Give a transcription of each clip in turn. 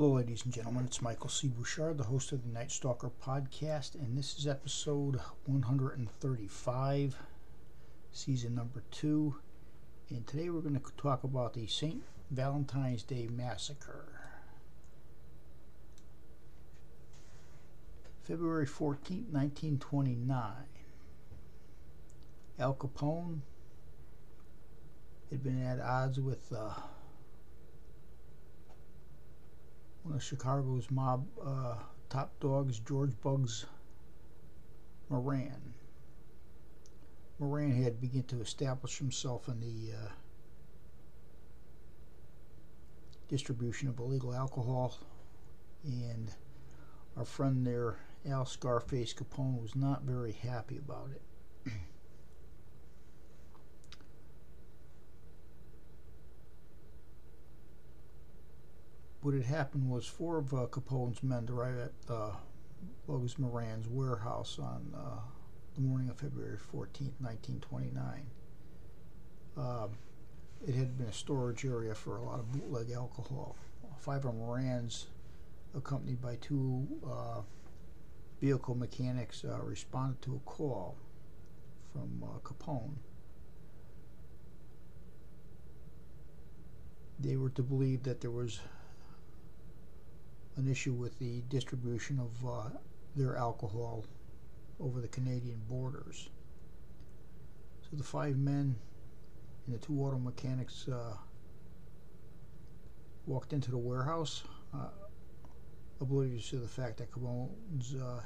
Hello, ladies and gentlemen. It's Michael C. Bouchard, the host of the Night Stalker podcast, and this is episode 135, season number two. And today we're going to talk about the St. Valentine's Day Massacre. February 14, 1929. Al Capone had been at odds with uh, one of Chicago's mob uh, top dogs, George Bugs Moran. Moran had begun to establish himself in the uh, distribution of illegal alcohol, and our friend there, Al Scarface Capone, was not very happy about it. What had happened was four of uh, Capone's men arrived at uh, Bugs Moran's warehouse on uh, the morning of February 14, 1929. Um, it had been a storage area for a lot of bootleg alcohol. Five of Moran's, accompanied by two uh, vehicle mechanics, uh, responded to a call from uh, Capone. They were to believe that there was an issue with the distribution of uh, their alcohol over the Canadian borders. So the five men and the two auto mechanics uh, walked into the warehouse, uh, oblivious to the fact that Capone's uh,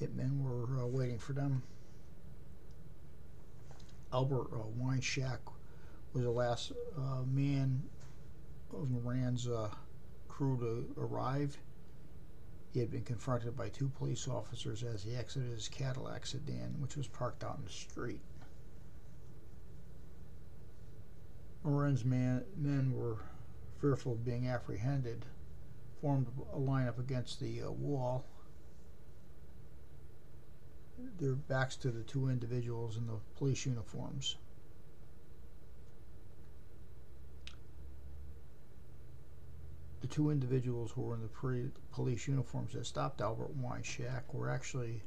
hitmen were uh, waiting for them. Albert uh, Weinshank was the last uh, man of Moran's uh, crew to arrive. He had been confronted by two police officers as he exited his Cadillac sedan, which was parked out in the street. Moran's man, men were fearful of being apprehended, formed a line up against the uh, wall, their backs to the two individuals in the police uniforms. The two individuals who were in the pre- police uniforms that stopped Albert and Weinshank were actually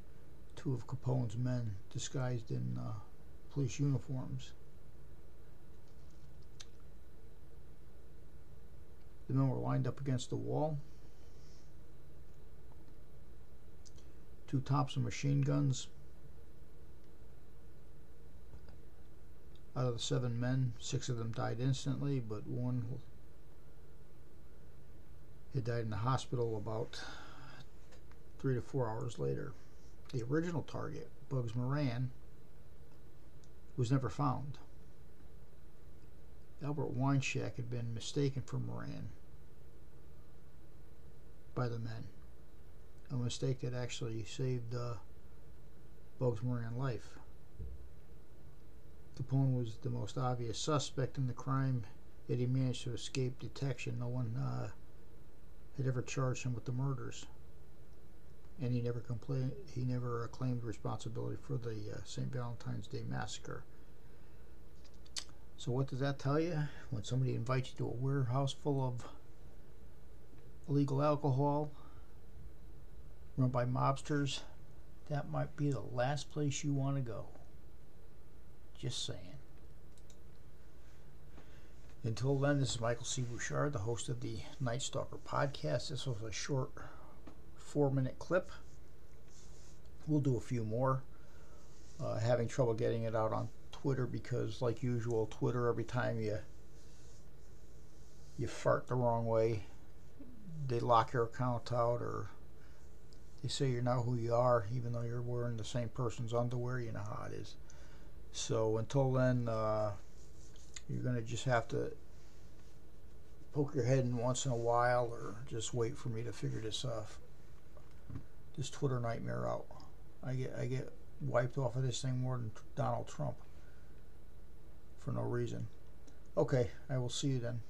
two of Capone's men disguised in uh, police uniforms. The men were lined up against the wall. Two Thompson machine guns. Out of the seven men, six of them died instantly, but one he died in the hospital about three to four hours later. The original target, Bugs Moran, was never found. Albert Weinshank had been mistaken for Moran by the men. A mistake that actually saved uh, Bugs Moran life. Capone was the most obvious suspect in the crime, yet he managed to escape detection. No one uh, had ever charged him with the murders, and he never complained. He never uh, claimed responsibility for the uh, St. Valentine's Day massacre. So what does that tell you? When somebody invites you to a warehouse full of illegal alcohol run by mobsters, that might be the last place you want to go. Just saying. Until then, this is Michael C. Bouchard, the host of the Night Stalker podcast. This was a short four minute clip. We'll do a few more. Uh, having trouble getting it out on Twitter because, like usual, Twitter, every time you you fart the wrong way, they lock your account out or they say you're not who you are, even though you're wearing the same person's underwear. You know how it is. So until then, uh, you're going to just have to poke your head in once in a while or just wait for me to figure this off this Twitter nightmare out. I get I get wiped off of this thing more than Donald Trump for no reason. Okay, I will see you then.